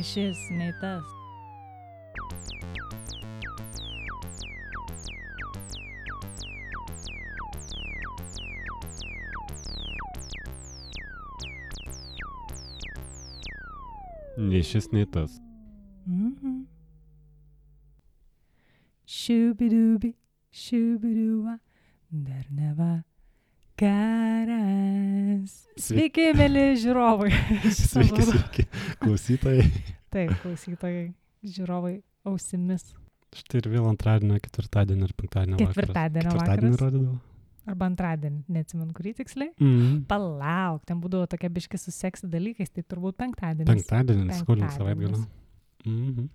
Nei šis, nei tas. Nei šis, nei tas. Mhm. Šubidubi, šubiduva, dar neva karas. Sveiki, mėly žiūrovai. Sveiki, sveiki. Klausytojai. Taip, klausytojai, žiūrovai ausimis. Štai ir vėl ir penktadienio. vakaras. Ketvirtadienio Ketvirtadienį rodydavo. Arba antradienį, neatsimenu, kurį tiksliai. Mm. Palauk, ten būdavo tokie biški su seksi dalykais, tai turbūt penktadienis. Penktadienį, skolink savaitgalį. Mhm.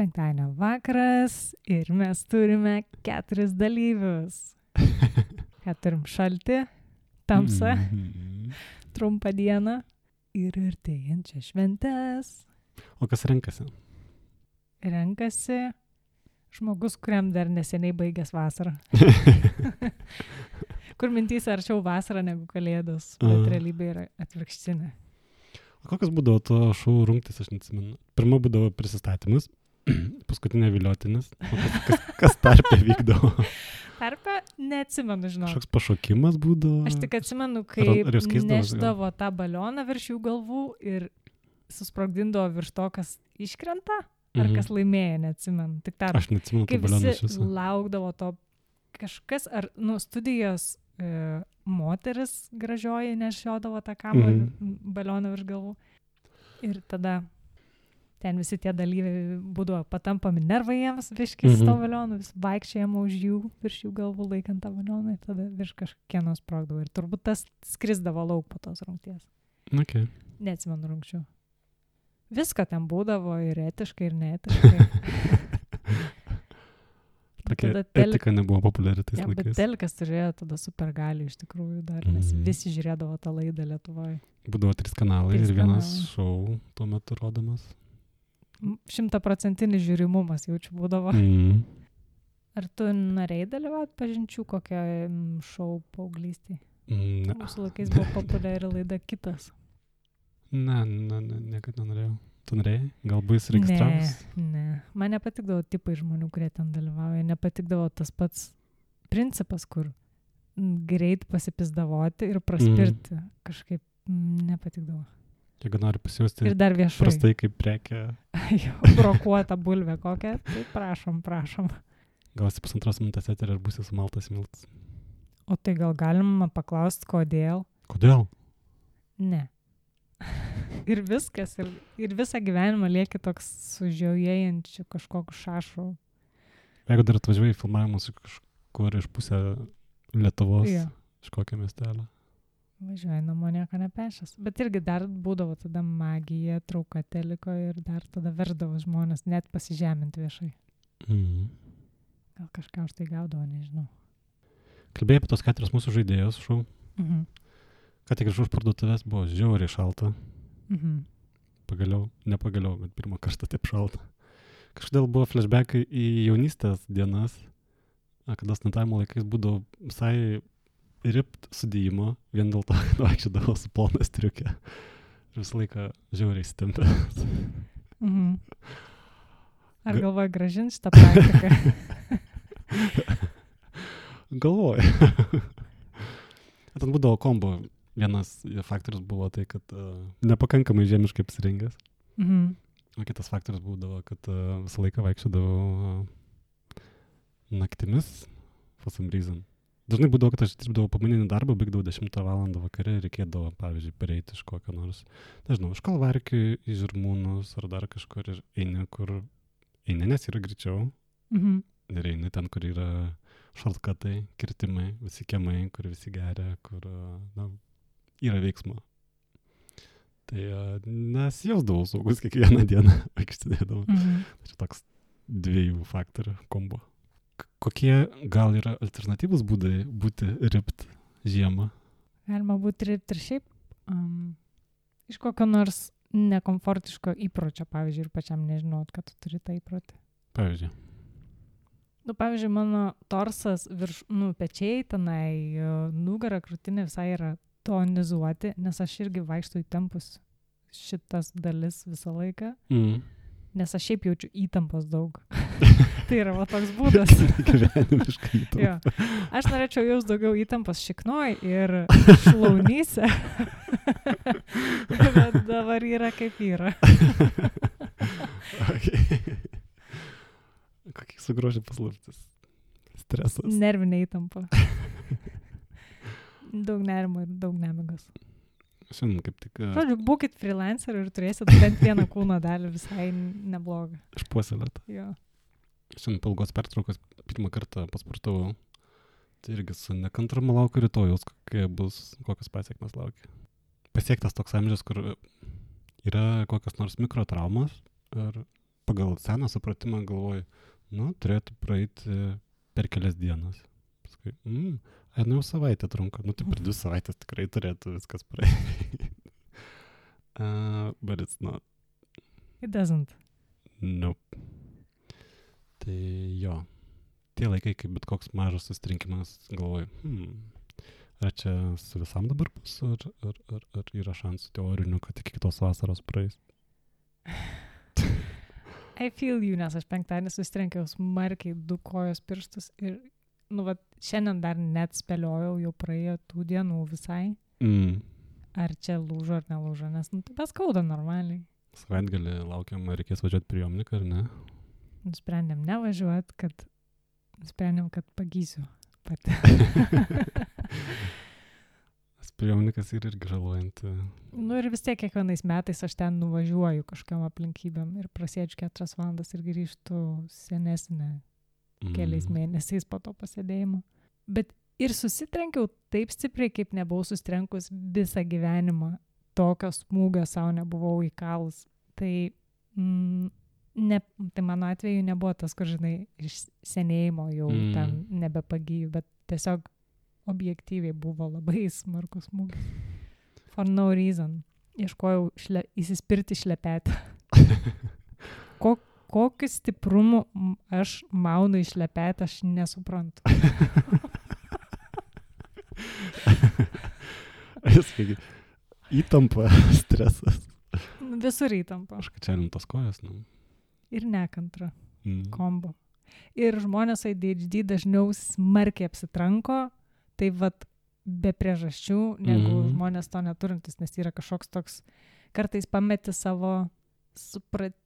Penktadienio vakaras ir mes turime keturis dalyvius. Ką turim šalti, tamsą, Mhm. trumpą dieną ir artėjančią šventes. O kas renkasi? Renkasi žmogus, kuriam dar neseniai baigęs vasarą. Kur mintys arčiau vasarą negu kalėdos, bet Aha. realybė yra atvirkštinė. O kokios būdavo to šou rungtis, aš neatsimenu. Pirma būdavo prisistatymas, paskutinė viliotinis. Kas, kas, kas tarpė vykdavo? Tarpe neatsimenu, žinau. Kažkoks pašokimas būdavo. Aš tik atsimenu, kai neždavo tą balioną virš jų galvų ir susprogdindavo virš to, kas iškrenta, ar Mhm. kas laimėjo, neatsimenu. Tik tą, Aš neatsimenu, kai kaip visi laukdavo to kažkas, ar, nu, studijos e, moteris gražioji nešiodavo tą kamuolį, Mhm. balioną virš galvų. Ir tada ten visi tie dalyviai būdavo patampami nervai jiems, viškis Mhm. to balionų, vis vaikščiojama už jų, virš jų galvų laikant tą balioną ir tada virš kažkieno sprogdavo. Ir turbūt tas skrisdavo lauk po tos rungties. Okay. Neatsimenu rungčių. Visko ten būdavo ir etiškai, ir neetiškai. Tokia tel- etika nebuvo populiari tais Ja, laikais. Telkas turėjo tada super galių iš tikrųjų dar, nes Mhm. visi žiūrėdavo tą laidą Lietuvoje. Būdavo trys kanalai Trys ir vienas kanalai. šou tuo metu rodomas. Šimtaprocentinis žiūrimumas jaučiu būdavo. Mm. Ar tu norėjai dalyvauti pažinčių kokio mm, šou paauglystėje? Mm, Ne, Mūsų laikais buvo populiari laida kitas. Ne, ne, ne, niekada nenorėjau. Tu norėjai? Gal bus registravus? Ne, ne. Man nepatikdavo tipai žmonių, kurie ten dalyvauja. Nepatikdavo tas pats principas, kur greit pasipizdavoti ir praspirti. Mm. Kažkaip nepatikdavo. Jeigu nori pasijusti Ir dar viešai. prastai kaip prekia, brokuota bulvė kokia. Tai prašom, prašom. gausi pusantros minutės eterį ir būsi sumaltas miltas. O tai gal galima paklausti, kodėl? Kodėl? Ne. ir viskas. Ir, ir visą gyvenimą lieki toks sužiojėjančiu kažkokiu šašu. Jeigu dar atvažiuoji filmavimus kažkur iš pusę Lietuvos, Jo. iš kokio miestelio. Važiuoju namo nieko nepešęs. Bet irgi dar būdavo tada magija, trauka teliko ir dar tada versdavo žmonės net pasižeminti viešai. Mm. Gal kažką už tai gaudavo, nežinau. Kalbėjai apie tos keturis mūsų žaidėjus šou. Mhm. Ką tik iš už parduotuvės buvo žiauriai šalta. Mhm. Pagaliau, ne pagaliau, bet pirmą kartą taip šalta. Kažkodėl buvo flashbackai į jaunystės dienas, kada snatavimo laikais būdavo visai ript sudėjimo, vien dėl to, kad vaikščiodavo su plona striukė. Ir visą laiką žiauriai stempė. Mhm. Ar Ga- galvoji gražinti šitą praktiką? Galvoju. Ten būdavo kombo. Vienas faktorius buvo tai, kad uh, nepakankamai žiemiškai apsirengęs. mhm. O kitas faktorius būdavo, kad uh, visą laiką vaikščiodavau uh, naktimis, for some reason. Dažnai būdavo, kad aš dirbdavau pamaininį darbą, baigdavau 10 val. vakare ir reikėdavo, pavyzdžiui, pereiti iš kokio nors, nežinau, iš kalvarkių į žirmūnus ar dar kažkur ir eini, kur eini, nes yra greičiau. Mhm. Ir eini ten, kur yra šaltkatai, kirtimai, visi kiemai, kur visi geria, kur na, yra veiksmo. Tai uh, nesijausdavau saugus kiekvieną dieną, vaikštinėdavau. Mhm. Čia toks dviejų faktorių kombo. Kokie gal yra alternatyvus būdai būti ript žiemą? Galima būti ir, ir šiaip um, iš kokio nors nekomfortiško įpročio, pavyzdžiui, ir pačiam nežinot, kad tu turi tą įprotį. Pavyzdžiui. Nu, pavyzdžiui, mano torsas virš, nu, pečiai, tenai, e, nugara, krūtinė visai yra tonizuoti, nes aš irgi vaikštų įtempus šitas dalis visą laiką, Mm. nes aš šiaip jaučiu įtampos daug. tai yra va toks būdas. Gyvenimiškai. jo. Aš norėčiau jaus daugiau įtampos šiknoj ir šlaunyse. Bet dabar yra kaip yra. Kokie sugrožė paslaptis. Stresas. Nervinė įtampa. Daug nerimo ir daug nemigos. Šiandien kaip tik uh, Žodžiu, būkit freelancer ir turėsit bent vieną kūno dalį visai neblogą. išpuoselėt. Jo. Šiandien palgos pertraukos pirmą kartą pasportavau. Tai irgi su nekantrumu laukiu rytojus, kokie bus, kokios pasiekmes laukia. Pasiektas toks amžius, kur yra kokios nors mikrotraumos ir pagal seną supratimą galvoju, nu, turėtų praeiti per kelias dienas. Paskui, mm, ai, nu jau savaitę trunka, nu tai per dvi savaitės tikrai turėtų viskas praeiti. uh, but it's not. It doesn't. Nope. Tai jo, tie laikai, kai bet koks mažas susitrinkimas, galvoju, hmm, ar čia su visam dabar bus, ar, ar, ar, ar yra šansų teorinių, kad iki kitos vasaros praeis. I feel you, nes aš penktadienį susitrenkiau smarkiai du kojos pirštus ir, nu, va, šiandien dar net spėliojau, jau praėjo tų dienų visai, Mm. ar čia lūžo ar nelūžo, nes, nu, tai beskauda normaliai. Savaitgalį laukiam, ar reikės važiuoti prie Omniką ar ne. Nusprendėm nevažiuot, kad, nusprendėm, kad pagysiu pati. Prie Omnikas yra irgi žalojanti. nu ir vis tiek kiekvienais metais aš ten nuvažiuoju kažkokiam aplinkybėm ir prasėdžiu keturias valandas ir grįžtu senesnė. Keliais mėnesiais po to pasėdėjimo. Bet ir susitrenkiau taip stipriai, kaip nebuvau susitrenkus visą gyvenimą. Tokio smūgio savo nebuvau įkalus. Tai, mm, ne, tai mano atveju nebuvo tas, kur, žinai, iš senėjimo jau Mm. mm. ten nebepagyju, bet tiesiog objektyviai buvo labai smarkus smūgis. For no reason. Ieškojau šle, įsispirti šlepetę. Ko, kokiu stiprumu aš maunu išlepetę, aš nesuprantu. Jis kaip įtampa, stresas. Visur įtampa. Aš kačialintos kojas, nu. Ir nekantra. Mm. Kombo. Ir žmonės ADHD dažniau smarkiai apsitranko, tai vad be priežasčių, negu mm. žmonės to neturintis, nes yra kažkoks toks, kartais pameti savo supratimą,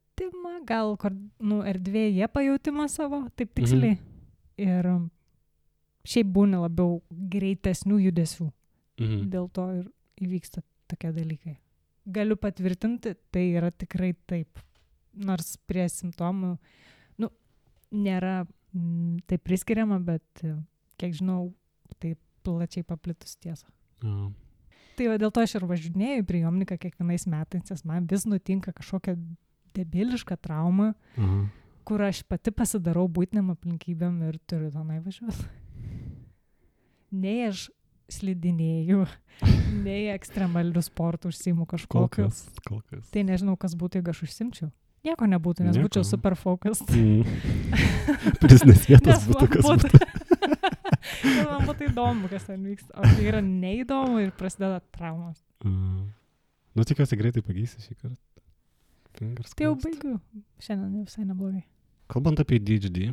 gal kur, nu, erdvėje pajūtimą savo, taip tiksliai. Mhm. Ir um, šiaip būna labiau greitesnių judesių. Mhm. Dėl to ir įvyksta tokie dalykai. Galiu patvirtinti, tai yra tikrai taip. Nors prie simptomų, nu, nėra mm, tai priskiriama, bet e, kiek žinau, tai plačiai paplitus tiesa. Jo. Tai va dėl to aš ir važinėju prie Jomniką kiekvienais metais, nes man vis nutinka kažkokia debiliška trauma, Aha. kur aš pati pasidarau būtiniam aplinkybėm ir turiu tenai važiuoti. Nei aš slidinėjau, nei ekstremalių sportų užsimu Kol kažkokiu. kas, kol kas. Tai nežinau, kas būtų, jeigu aš užsimčiau. Nieko nebūtų, nes Nieko. būčiau super focused. Mm. Prizinės vietos Nes būtų kas būtų- būtų. Man būtų įdomu, kas ten vyksta. O tai yra neįdomu ir prasideda traumos. Mm. Nu, tikiuosi greitai pagysi šį kartą. Fingers Tai jau baigiu. Šiandien jau visai neblogai. Kalbant apie DHD,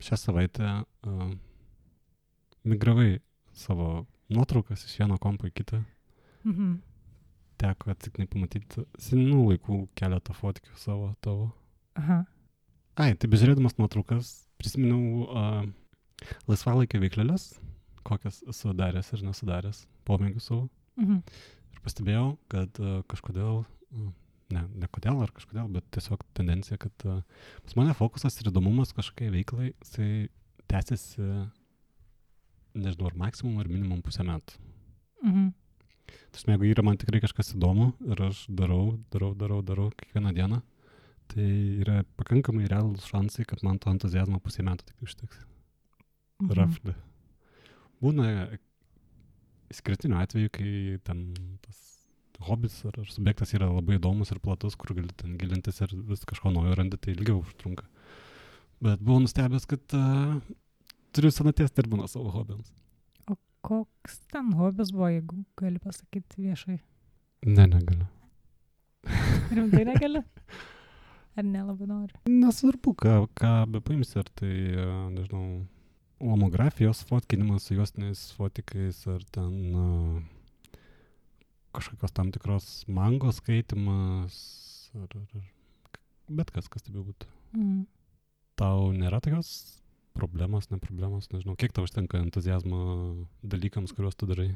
šią savaitę uh, migravai savo nuotraukas iš vieno kompo į kitą. Mhm. Teko atsiknai pamatyti senų laikų keletą fotkių savo tavo. Aha. Ai, tai bežiūrėdamas nuotraukas prisiminiau uh, laisvalaikio veiklelės, kokias esu daręs ir nesudaręs, pomėgių savo. Mhm. Ir pastebėjau, kad uh, kažkodėl, uh, ne, ne kodėl ar kažkodėl, bet tiesiog tendencija, kad uh, pas mane fokusas ir įdomumas kažkokiai veiklai, jisai tęsiasi, nežinau, ar maksimum, ar minimum pusę metų. Mhm. Tai jeigu yra man tikrai kažkas įdomu ir aš darau, darau, darau, darau kiekvieną dieną, tai yra pakankamai realūs šansai, kad man to entuzijazmo pusę metų tik užteks. Mhm. Rafli. Būna išskirtinių atvejų, kai ten tas hobis ar, ar subjektas yra labai įdomus ir platus, kur gali ten gilintis ir vis kažko naujo randi, tai ilgiau užtrunka. Bet buvau nustebęs, kad uh, turiu senaties terminą savo hobiams. Koks ten hobis buvo, jeigu gali pasakyti viešai? Ne, negaliu. Rimtai negali? Ar nelabai nori? Nesvarbu, ką, ką be paimsi, ar tai, e, nežinau, lomografijos fotkinimas su juostiniais fotikais, ar ten uh, kažkokios tam tikros mangos skaitimas, ar, ar, ar bet kas, kas tai bebūtų. Mm. Tau nėra tokios problemos, ne problemos, nežinau, kiek tau užtenka entuzijazmo dalykams, kuriuos tu darai?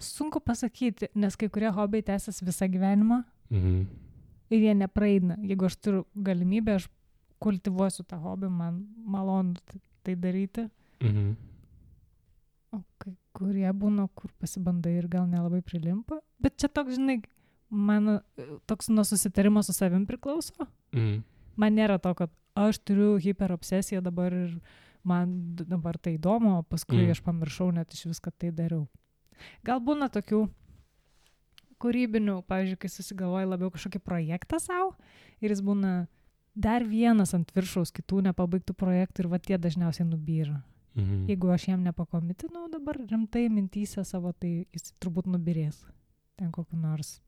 Sunku pasakyti, nes kai kurie hobiai tęsiasi visą gyvenimą Mhm. ir jie nepraeina. Jeigu aš turiu galimybę, aš kultivuosiu tą hobį, man malonu tai daryti. Mhm. O kai kurie būna, kur pasibandai ir gal nelabai prilimpa. Bet čia toks, žinai, man toks nuo susitarimo su savim priklauso. Mhm. Man nėra to, kad aš turiu hiperobsesiją dabar ir man dabar tai įdomu, o paskui Mm. mm. aš pamiršau net iš vis, kad tai dariau. Gal būna tokių kūrybinių, pavyzdžiui, kai susigalvoji labiau kažkokį projektą savo ir jis būna dar vienas ant viršaus kitų nepabaigtų projektų ir va tie dažniausiai nubyra. Mhm. Jeigu aš jam nepakomitinau dabar rimtai mintysę savo, tai jis turbūt nubirės. Ten kokiu nors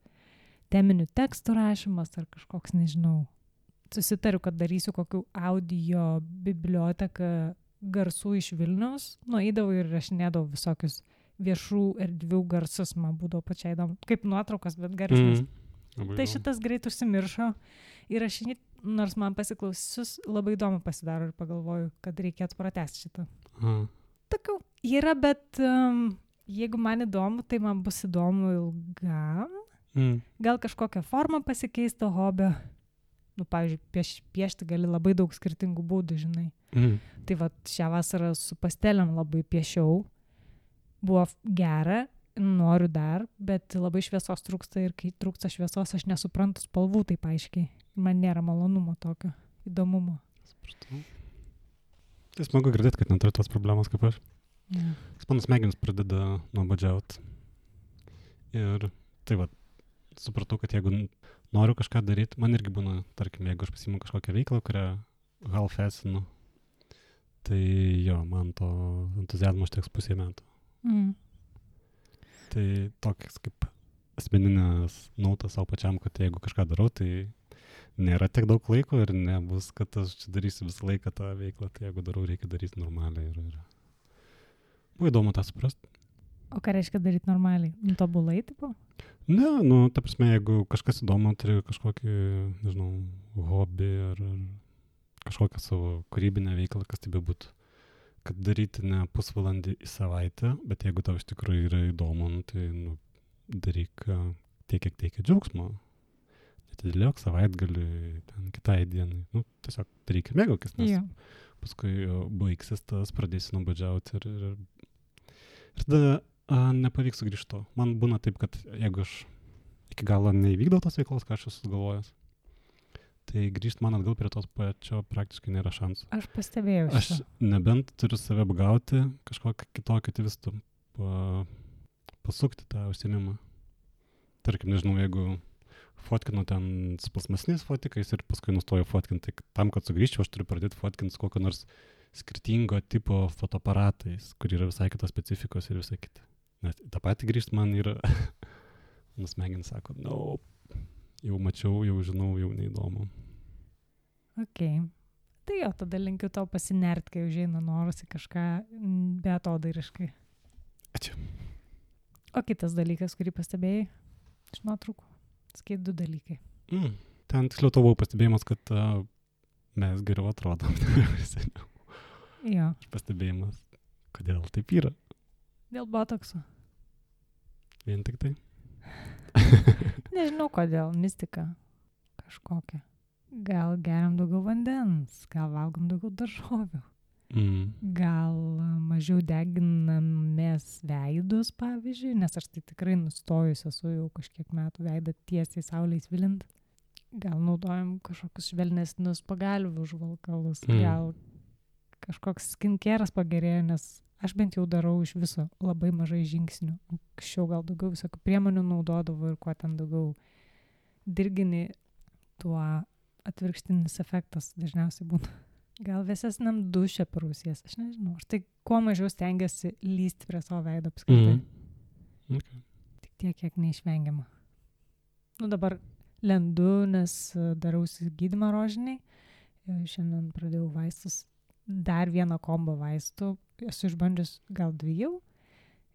teminių tekstų rašymas ar kažkoks, nežinau. Susitariu, kad darysiu kokiu audio biblioteką garsų iš Vilnius. Nueidavau ir rašinėdavau visokius viešų erdvių garsus, man būdavo pačiai įdomu. Kaip nuotraukas, bet garsas. Labai Tai šitas greit užsimiršo ir aš nors man pasiklausius labai įdomu pasidaro ir pagalvoju, kad reikėtų pratesti šitą. Aha. Tokių yra, bet um, jeigu man įdomu, tai man bus įdomu ilgam. Mhm. Gal kažkokią formą pasikeisti to hobio. Nu, pavyzdžiui, pieš, piešti gali labai daug skirtingų būdų, žinai. Mhm. Tai va, šią vasarą su pastelėm labai piešiau. Buvo gera, noriu dar, bet labai šviesos trūksta ir kai trūksta šviesos, aš nesuprantu spalvų taip aiškiai. Man nėra malonumo tokio, įdomumo. Supratau. Tai smagu girdėti, kad neturi tos problemos kaip aš. Ja. Mano smegenys pradeda nuobodžiauti. Ir tai va, supratau, kad jeigu noriu kažką daryti, man irgi būna, tarkim, jeigu aš pasiimu kažkokią veiklą, kurią gal fesinu, tai jo, man to entuzijazmo užteks pusė metų. Mm. Tai toks kaip asmeninės nautas savo pačiam, kad jeigu kažką darau, tai nėra tiek daug laiko ir nebus, kad aš čia darysiu visą laiką tą veiklą, tai jeigu darau, reikia daryti normaliai. Ir, ir... Buvo įdomu tą suprasti. O ką reiškia daryti normaliai? Nu, tobulai, tipo? Ne, nu, ta prasme, jeigu kažkas įdomu, turi kažkokį, nežinau, hobį ar, ar kažkokią savo kūrybinę veiklą, kas tai bebūtų. Kad daryti ne pusvalandį į savaitę, bet jeigu tau iš tikrųjų yra įdomu, nu, tai nu, daryk tiek, kiek teikia džiaugsmo. Atidėliok savaitgalį, kitai dienai. Nu, tiesiog daryk ir mėgaukis, nes Jo. paskui o, baigsis tas, pradėsi nuobodžiauti ir, ir, ir tada a, nepavyks sugrįžti to. Man būna taip, kad jeigu aš iki galo neįvykdau tos veiklos, ką aš esu sugalvojęs, tai grįžti man atgal prie tos pačio praktiškai nėra šansų. Aš pastebėjau. Aš šitą. nebent turiu save apgauti kažkokiu kitokiu tvistų, pa, pasukti tą užsiemimą. Tarkim, nežinau, jeigu fotkinu ten su plasmasiniais fotikais ir paskui nustoju fotkinti, tam, kad sugrįžčiau, aš turiu pradėti fotkinti su kokio nors skirtingo tipo fotoaparatais, kur yra visai kitos specifikos ir visai kita. Nes tą patį grįžti man yra, mano smegenis sako, no, jau mačiau, jau žinau, jau neįdomu. Ok. Tai jo, tada linkiu tau pasinert, kai užeina noras į kažką beatodairiškai. Ačiū. O kitas dalykas, kurį pastebėjai iš nuotraukų. Skai du dalykai. Mm. Ten tiksliau tavo pastebėjimas, kad uh, mes geriau atrodom. Jo, pastebėjimas, kodėl taip yra. dėl botokso. Vien tik tai. Nežinau kodėl, mistika kažkokia. Gal geriam daugiau vandens, gal valgom daugiau daržovių, Mm. gal mažiau deginamės veidus, pavyzdžiui, nes aš tai tikrai nustojus esu jau kažkiek metų veidą tiesiai saulės vilint. Gal naudojam kažkokius švelnesnius pagalvių užvalkalus, Mm. gal kažkoks skinkeras pagerėjo, nes aš bent jau darau iš viso labai mažai žingsnių. Anksčiau gal daugiau visokių priemonių naudodavau ir kuo ten daugiau dirgini, tuo atvirkštinis efektas dažniausiai būna. Gal vėsesniam dušė parūsies, aš nežinau. Aš tai kuo mažiau stengiuosi lysti prie savo veido apskritai. Mm. Okay. Tik tiek, kiek neišvengiama. Nu dabar lendu, nes e, darausi gydymą rožiniai. E, Šiandien pradėjau vaistus, dar vieną kombą vaistų, esu išbandžius gal dvi jau.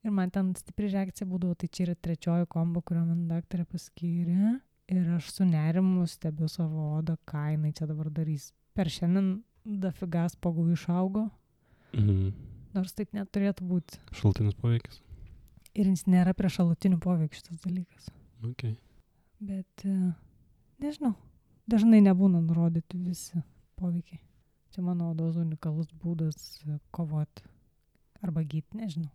Ir man ten stipri reakcija būdavo, tai čia yra trečioji komba, kurią man daktarė paskyrė. Ir aš su nerimu stebiu savo odą, ką jinai čia dabar darys. Per šiandien dafigas pagų išaugo, Mhm. nors taip neturėtų būti. Šaltinis poveikis. Ir jis nėra prie šalutinių poveikių šitas dalykas. Okay. Bet e, nežinau, dažnai nebūna nurodyti visi poveikiai. Čia mano odos unikalus būdas e, kovoti arba gyti, nežinau.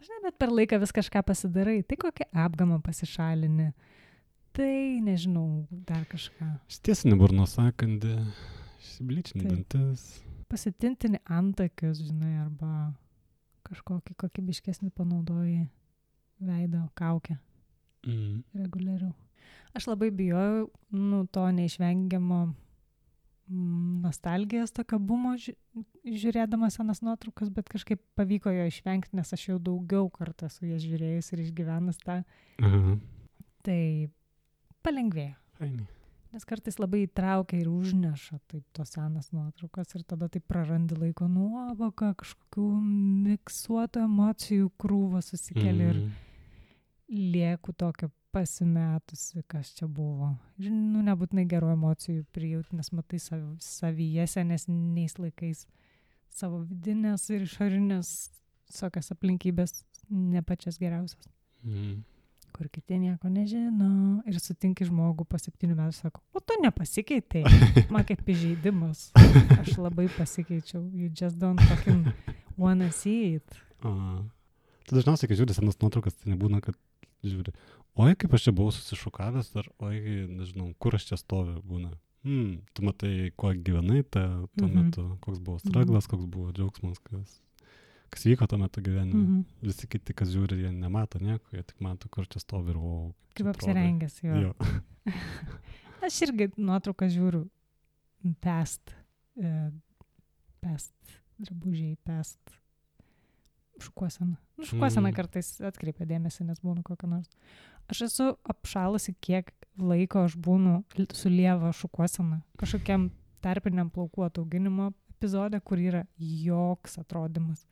Dažnai bet per laiką vis kažką pasidarai, tai kokią apgamą pasišalini, tai nežinau, dar kažką. Stiesinė burnos sakandė, išsiblyčinė Taip. dantis. Pasitintini antakius, žinai, arba kažkokį kokybiškesnį panaudoji veido kaukę. Mm. reguliariau. Aš labai bijojau, nu, to neišvengiamo mm, nostalgijos tokio bumo ži žiūrėdama senas nuotraukas, bet kažkaip pavyko jo išvengti, nes aš jau daugiau kartų esu jas žiūrėjus ir išgyvenus tą. Aha. Tai palengvėjo. Fainai. Nes kartais labai įtraukia ir užneša taip tos senas nuotraukas ir tada taip prarandi laiko nuovoką, kažkokių miksuotų emocijų krūvą susikeli ir Mm. lieku tokia pasimetusi, kas čia buvo. Ir, nu, nebūtinai gerų emocijų prijauti, nes matai sav, savyje senesniais laikais savo vidinės ir išorinės visokias aplinkybės, ne pačias geriausias, Mm. Kur kiti nieko nežino ir sutinki žmogų po septynių metų, sako, o tu nepasikeitai, man kaip įžeidimas, aš labai pasikeičiau, you just don't fucking wanna see it. A. Tu dažniausiai, kai žiūri senas nuotraukas, tai nebūna, kad žiūri, oi kaip aš čia buvau susišukavęs, ar oi, nežinau, kur aš čia stoviu būna. Hmm, tu matai, kuo gyvenai ta, tuo Mhm. mhm. metu, koks buvo straglas, koks buvo džiaugsmas, kas, kas vyko tuo metu gyvenime. Mhm. Mhm. Visi kiti, kas žiūri, jie nemato nieko, jie tik mato, kur čia stovi ir o. Kaip apsirengęs jo. Jo. Aš irgi nuotrauką žiūriu pest, e, pest, drabužiai, pest, šukuosena. Nu, šukuosena Mm. kartais atkreipia dėmesį, nes būna kokia nors. Aš esu apšalusi, kiek laiko aš būnu su lieva šukuosena. Kažkokiam tarpiniam plaukų atauginimo epizode, kur yra joks atrodimas.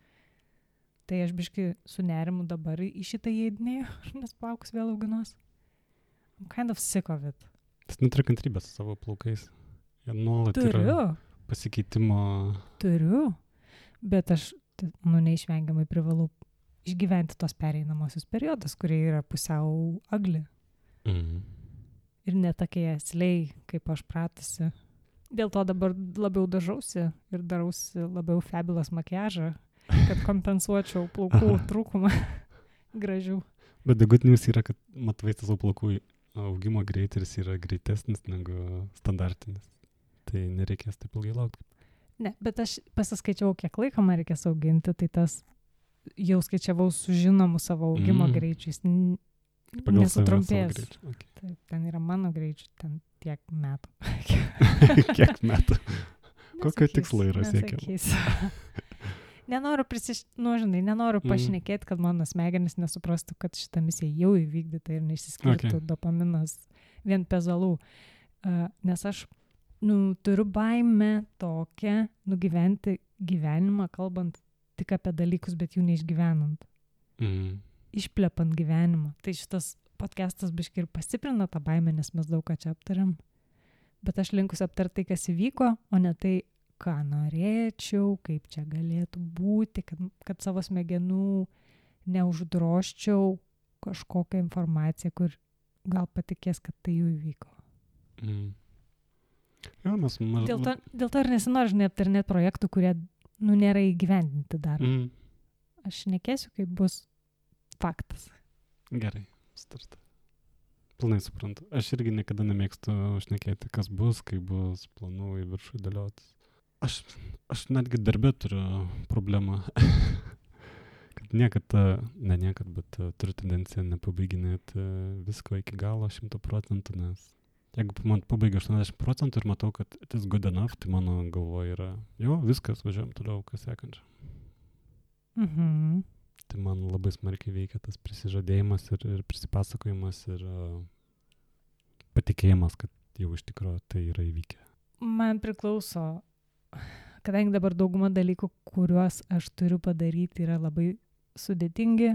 Tai aš biški su nerimu dabar į šitą įeidinėjau, nes plaukus vėl auginos. I'm kind of sick of it. Tas neturi kantrybės su savo plaukais. Jie nuolat Turiu, pasikeitimo. turiu, bet aš, nu, neišvengiamai privalau išgyventi tos pereinamosius periodus, kurie yra pusiau agli Mm. ir netokie esliai, kaip aš pratusi. Dėl to dabar labiau dažausi ir darausi labiau fabulous makiažą, kad kompensuočiau plaukų Aha. trūkumą gražių. Bet degutinis yra, kad matai savo plaukų augimo greitis yra greitesnis negu standartinis. Tai nereikės taip ilgai laukti. Ne, bet aš pasiskaičiau, kiek laiko man reikės auginti, tai tas jau skaičiavau su žinomu savo augimo Mm. greičiais. Nesutrumpės. Okay. Taip, ten yra mano greičiai, ten tiek metų. Kiek metų? Kokio tikslo yra siekiama? Nenoriu prisiš... Nu, žinai, nenoriu Mm. pašnekėti, kad mano smegenys nesuprastų, kad šita misija jau įvykdyta ir neišsiskirtų okay. dopaminas vien pezalų. Uh, nes aš, nu, turiu baimę tokią nugyventi gyvenimą, kalbant tik apie dalykus, bet jų neišgyvenant Mm. išplepant gyvenimą. Tai šitas podcastas biškai ir pasiprina tą baimę, nes mes daug ką čia aptariam. Bet aš linkus aptarti tai, kas įvyko, o ne tai, ką norėčiau, kaip čia galėtų būti, kad, kad savo smegenų neuždroščiau kažkokią informaciją, kur gal patikės, kad tai jau įvyko. Mm. Jo, mes mažai. Dėl to, dėl to ir nesinori, žinai, aptarinėti projektų, kurie, nu, nėra įgyvendinti dar. Mm. Aš nekėsiu, kaip bus faktas. Gerai, starta. Pilnai suprantu. Aš irgi niekada nemėgstu šnekėti, kas bus, kai bus planų į viršų dėliotis. Aš, aš netgi darbė turiu problemą. kad niekada, ne niekada, bet uh, turiu tendenciją nepabaiginėti visko iki galo šimto procentų, nes jeigu man pabaigia 80 procentų ir matau, kad it is good enough, tai mano galvoje yra, jo, viskas, važiuojam toliau, kas sekančia. Mhm. Tai man labai smarkiai veikia tas prisižadėjimas ir, ir prisipasakojimas ir uh, patikėjimas, kad jau iš tikrųjų tai yra įvykę? Man priklauso, kadangi dabar dauguma dalykų, kuriuos aš turiu padaryti, yra labai sudėtingi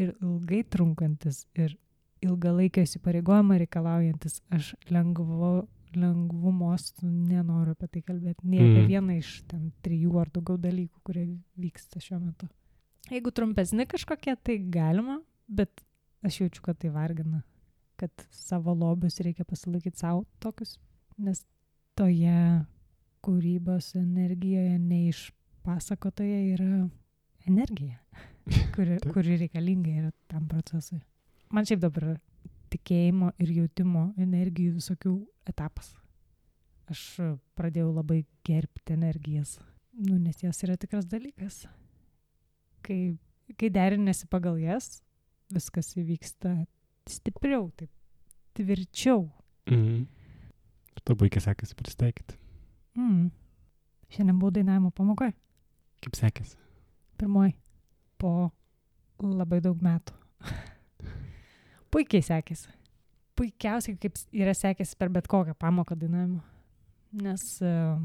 ir ilgai trunkantis ir ilgalaikio įsipareigojimo reikalaujantis, aš lengvo, lengvumos nenoriu apie tai kalbėti. Ne apie Mhm. vieną iš ten trijų ar daugiau dalykų, kurie vyksta šiuo metu. Jeigu trumpesni kažkokie, tai galima, bet aš jaučiu, kad tai vargina. Kad savo lobius reikia pasilaikyti savo tokius, nes toje kūrybos energijoje neišpasakotoje yra energija, kuri, kuri reikalinga yra tam procesui. Man šiaip dabar tikėjimo ir jautimo energijų visokių etapas. Aš pradėjau labai gerbti energijas, nu, nes jos yra tikras dalykas. Kai, kai derinėsi pagal jas, viskas įvyksta stipriau, taip tvirčiau. Mhm. Tau puikiai sekėsi pristaikyti. Mm. Šiandien buvau dainavimo pamokoje, Kaip sekėsi? pirmoji, po labai daug metų. Puikiai sekėsi. Puikiausiai, kaip yra sekėsi per bet kokią pamoką dainavimo. Nes uh,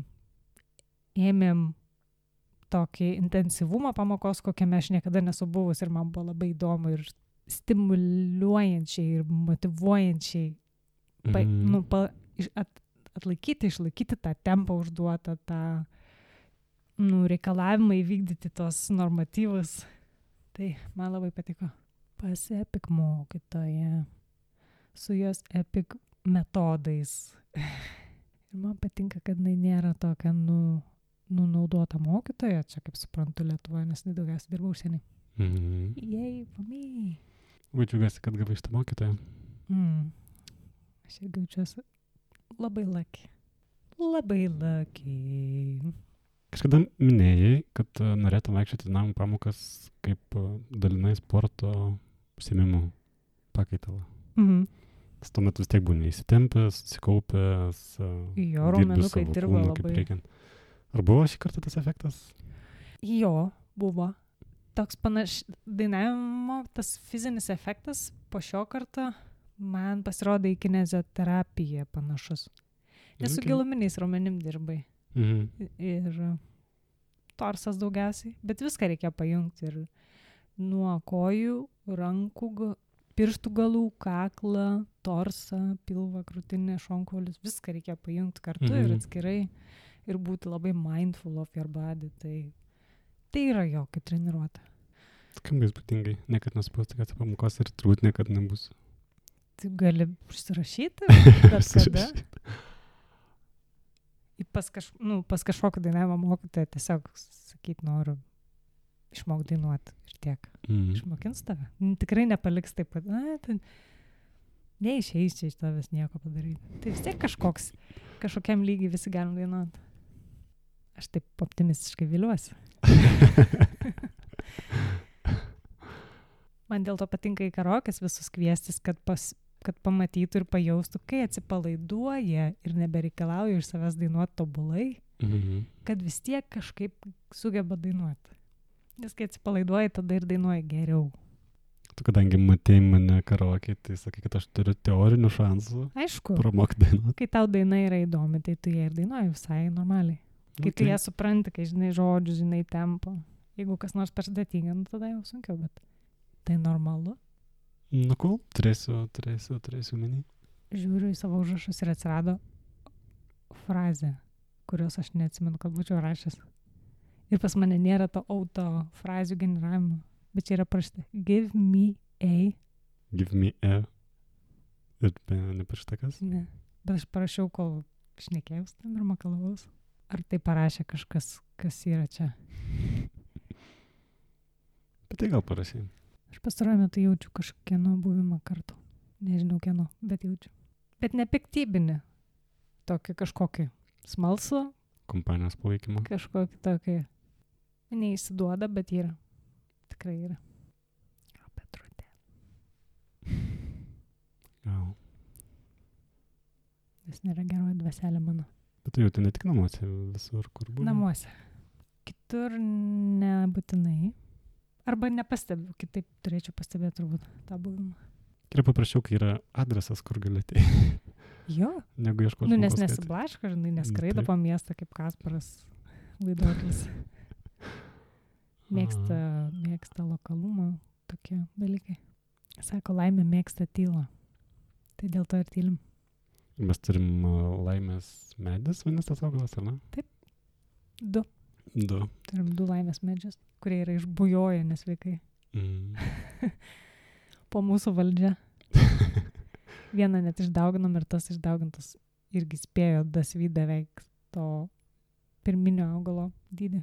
ėmėm tokį intensyvumą pamokos, kokiame aš niekada nesu buvus ir man buvo labai įdomu ir stimuliuojančiai ir motivuojančiai pa, Mhm. nu, pa, at, atlaikyti, išlaikyti tą tempą užduotą, tą nu, reikalavimą įvykdyti tos normatyvus. Tai man labai patiko. Pas Epic mokytoje, su jos Epic metodais. Ir man patinka, kad jinai nėra tokia, nu, nunaudota mokytoja, čia kaip suprantu Lietuvoje, nes jinai daugiausiai dirba užsienį. Mhm. Jei, pamy. Labai džiugiuosi, kad gavai šitą mokytoją. Mm. Aš irgi jaučiuosi labai laki. Labai laki. Kažkada minėjai, kad e, norėtum vaikščioti namų pamokas kaip e, dalinai sporto užsiemimų pakaitalą. Mhm. Nes tuo metu vis tiek būni įsitempęs, susikaupęs. e, Jo, raumenukai dirba kaip labai. reikiant. Ar buvo šį kartą tas efektas? Jo, buvo. Toks panaš, dainavimo, tas fizinis efektas po šio karto man pasirodė į kineziterapiją panašus. Nes su Okay. giluminiais raumenim dirbai. Mhm. Ir torsas daugiausiai. Bet viską reikia pajungti. Ir nuo kojų, rankų, pirštų galų, kaklą, torsą, pilvą, krūtinę, šonkaulius. Viską reikia pajungti kartu mhm. ir atskirai. Ir būti labai mindful of your body. Tai, tai yra jo kaip treniruotė. Skamba įspūdingai. Niekad nesupas tokios pamokos ir turbūt niekada nebus. Tai gali užsirašyti Pas, kaž, nu, pas kažkokį dainavimo mokytoją tiesiog sakyti noriu išmokti dainuoti ir tiek. Mhm. Išmokins tave. Tikrai nepaliks taip, kad, na, ten neišeis čia iš tavęs nieko padaryti. Tai vis tiek kažkoks, kažkokiam lygiai visi galim dainuoti. Aš taip optimistiškai viliuosi. Man dėl to patinka į karokės visus kviestis, kad, pas, kad pamatytų ir pajaustų, kai atsipalaiduoja ir nebereikalauja iš savęs dainuoti tobulai, Mhm. kad vis tiek kažkaip sugeba dainuoti. Nes kai atsipalaiduoji, tada ir dainuoji geriau. Tu kadangi matėjai mane karaokė, tai sakai, kad aš turiu teorinių šansų Aišku, pramokti dainuoti. kai tau daina yra įdomi, tai tu ją ir dainuoji visai normaliai. Kai tu Okay. ją supranti, kai žinai žodžius, žinai tempą. Jeigu kas nors per sudėtinga, nu tada jau sunkiau, bet tai normalu. Nu, cool. Turėsiu, turėsiu, turėsiu minį. Žiūriu į savo užrašus ir atsirado frazė, kurios aš neatsimenu, kad būčiau rašęs. Ir pas mane nėra to auto frazių generavimo, bet čia yra parašyta give me a, Give me a. Ir neparašyta kas? ne. Bet aš parašiau, kol šnekėjau tam ir makalavus. Ar tai parašė kažkas, kas yra čia? Bet tai gal parašy. Aš pastaruoju metu jaučiu kažkieno buvimą kartu. Nežinau kieno, bet jaučiu. Bet nepiktybinį. Tokį kažkokį smalsų, Kompanijos palaikymą. kažkokį tokį. Neįsiduoda, bet yra. Tikrai yra. O Petrutė. Gal. Jis nėra geroji dvaselė mano. Bet tai jau tai ne tik namuose, visur, kur buvo. Namuose. Kitur nebūtinai. Arba nepastebiu, kitaip turėčiau pastebėti turbūt tą buvimą. yra paprasčiau, kai yra adresas, kur gali ateiti, Jo. negu ieškoti. Nu, nes nesiblaško, žinai, neskraido taip. po miestą kaip Kasparas vaiduoklis. Mėgsta, mėgsta lokalumą, tokie dalykai. Sako, laimė mėgsta tylą. Tai dėl to ir tylim. Mes turim laimės medis, vadinasi tas augalas, ar ne? Du. Du. Turim du laimės medžius, kurie yra išbujoję nesveikai. Mm. Po mūsų valdžia. Vieną net išdauginom ir tas išdaugintas irgi spėjo dasvy beveik to pirminio augalo dydį.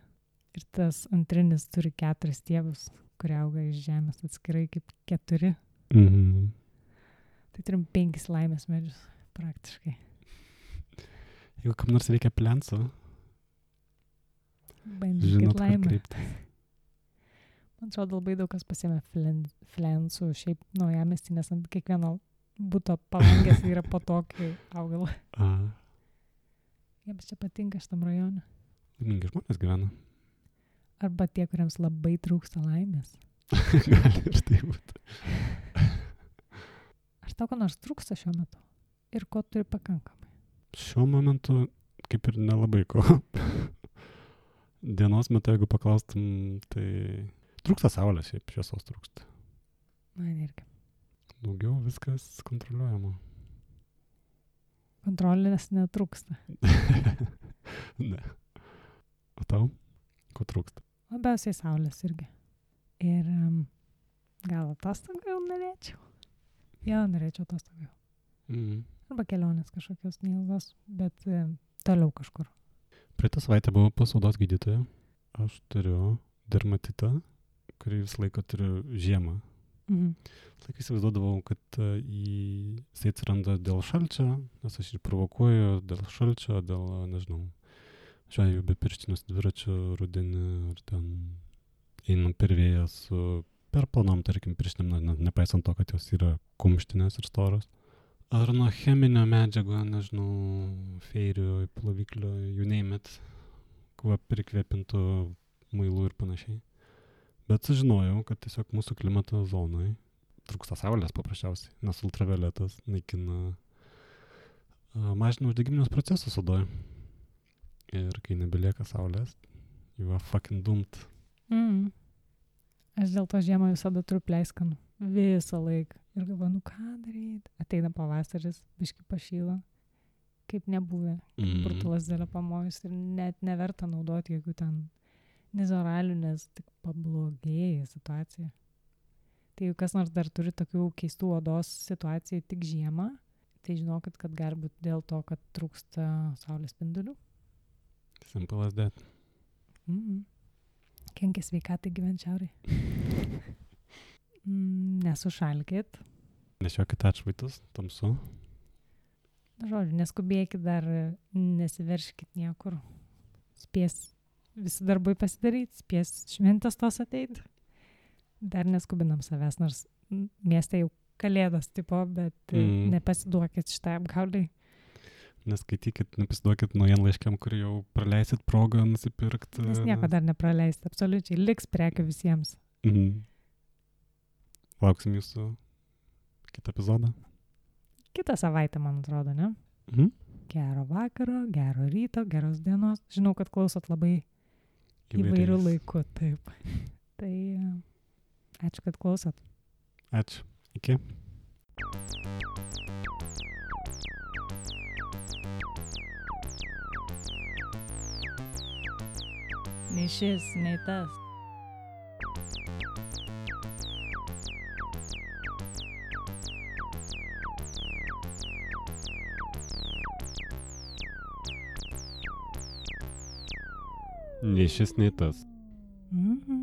Ir tas antrinis turi keturis stiebus, kurie auga iš žemės atskirai kaip keturi. Mm. Tai turim penkis laimės medžius praktiškai. Jeigu kam nors reikia Bandykit žinot, kreiptis. Man atrodo, labai daug kas flen- flensų šiaip naujamestį, nes ant kiekvieno būto palangės yra po tokį augalą. Jiems čia patinka šitam rajone. laimingi žmonės gyvena. Arba tie, kuriems labai trūksta laimės. Gali ir tai būti. Ar tau ko nors trūksta šiuo metu? Ir ko turi pakankamai? Šiuo momentu kaip ir nelabai ko. Dienos metu, jeigu paklaustum, tai trūksta saulės, šiaip šviesos trūksta. Man irgi. Daugiau viskas kontroliuojama. Kontrolės netrūksta. ne. O tau? Ko trūksta? Labiausiai saulės irgi. Ir um, gal atostogų norėčiau. Jo, norėčiau atostogų. Mm. Arba kelionės kažkokios neilgos, bet um, toliau kažkur. Praeitą savaitę buvau pas odos gydytoją. Aš turiu dermatitą, kurį visą laiką turiu žiemą. Mhm. Laiką įsivaizduodavau, kad e, jisai atsiranda dėl šalčio, nes aš jį provokuoju dėl šalčio, dėl, e, nežinau, šiuo be pirštinės dviračių rudenį ar ten einam per vėją su per planom, tarkim, pirštinėm, ne, ne- nepaisant to, kad jos yra kumštinės ir storos. Ar nuo cheminio medžiago, nežinau, feirių, ploviklio, name it, kuo prikvėpintų mailų ir panašiai. Bet sužinojau, kad tiesiog mūsų klimato zonai trūksta saulės paprasčiausiai, nes ultravioletas naikina, mažina uždegiminius procesus odoje. Ir kai nebelieka saulės, are fucking doomed. Mm. Aš dėl to žiemą visada turiu pleiskanų. Visą laiką. Ir galvoju, nu ką daryti. Ateina pavasaris, biški pašyla. Kaip nebuvę. Mm. Burtulas dėlio pamojus ir net neverta naudoti jokių ten nizoralių, nes tik pablogėja situacija. Tai jeigu kas nors dar turi tokių keistų odos situacijų tik žiemą, tai žinokit, kad gali būti dėl to, kad trūksta saulės spindulių. Simple as that. Mm. Kenkia sveikatai gyventi šiauriai. mm, nesušalkit. Nešiokit atšvaitus, tamsu. Žodžiu, neskubėkit dar, nesiverškit niekur. Spės visi darbai pasidaryti, spės šventas tos ateit. Dar neskubinam savęs, nors mm, mieste jau kalėdos tipo, bet mm. Mm. nepasiduokit šitą apgaulį. Neskaitykit, nepasiduokit naujienlaiškiam, kur jau praleisit progą nusipirkti. Nes nieko dar nepraleisti, absoliučiai liks prekių visiems. Mhm. Lauksim jūsų kitą epizodą. Kitą savaitę, man atrodo, ne? Mhm. Gero vakaro, gero ryto, geros dienos. Žinau, kad klausot labai įvairių Įvairiais. laikų, taip. Tai ačiū, kad klausot. Ačiū. Iki. Nei šis, nei tas. Nei šis, nei tas. Mhm.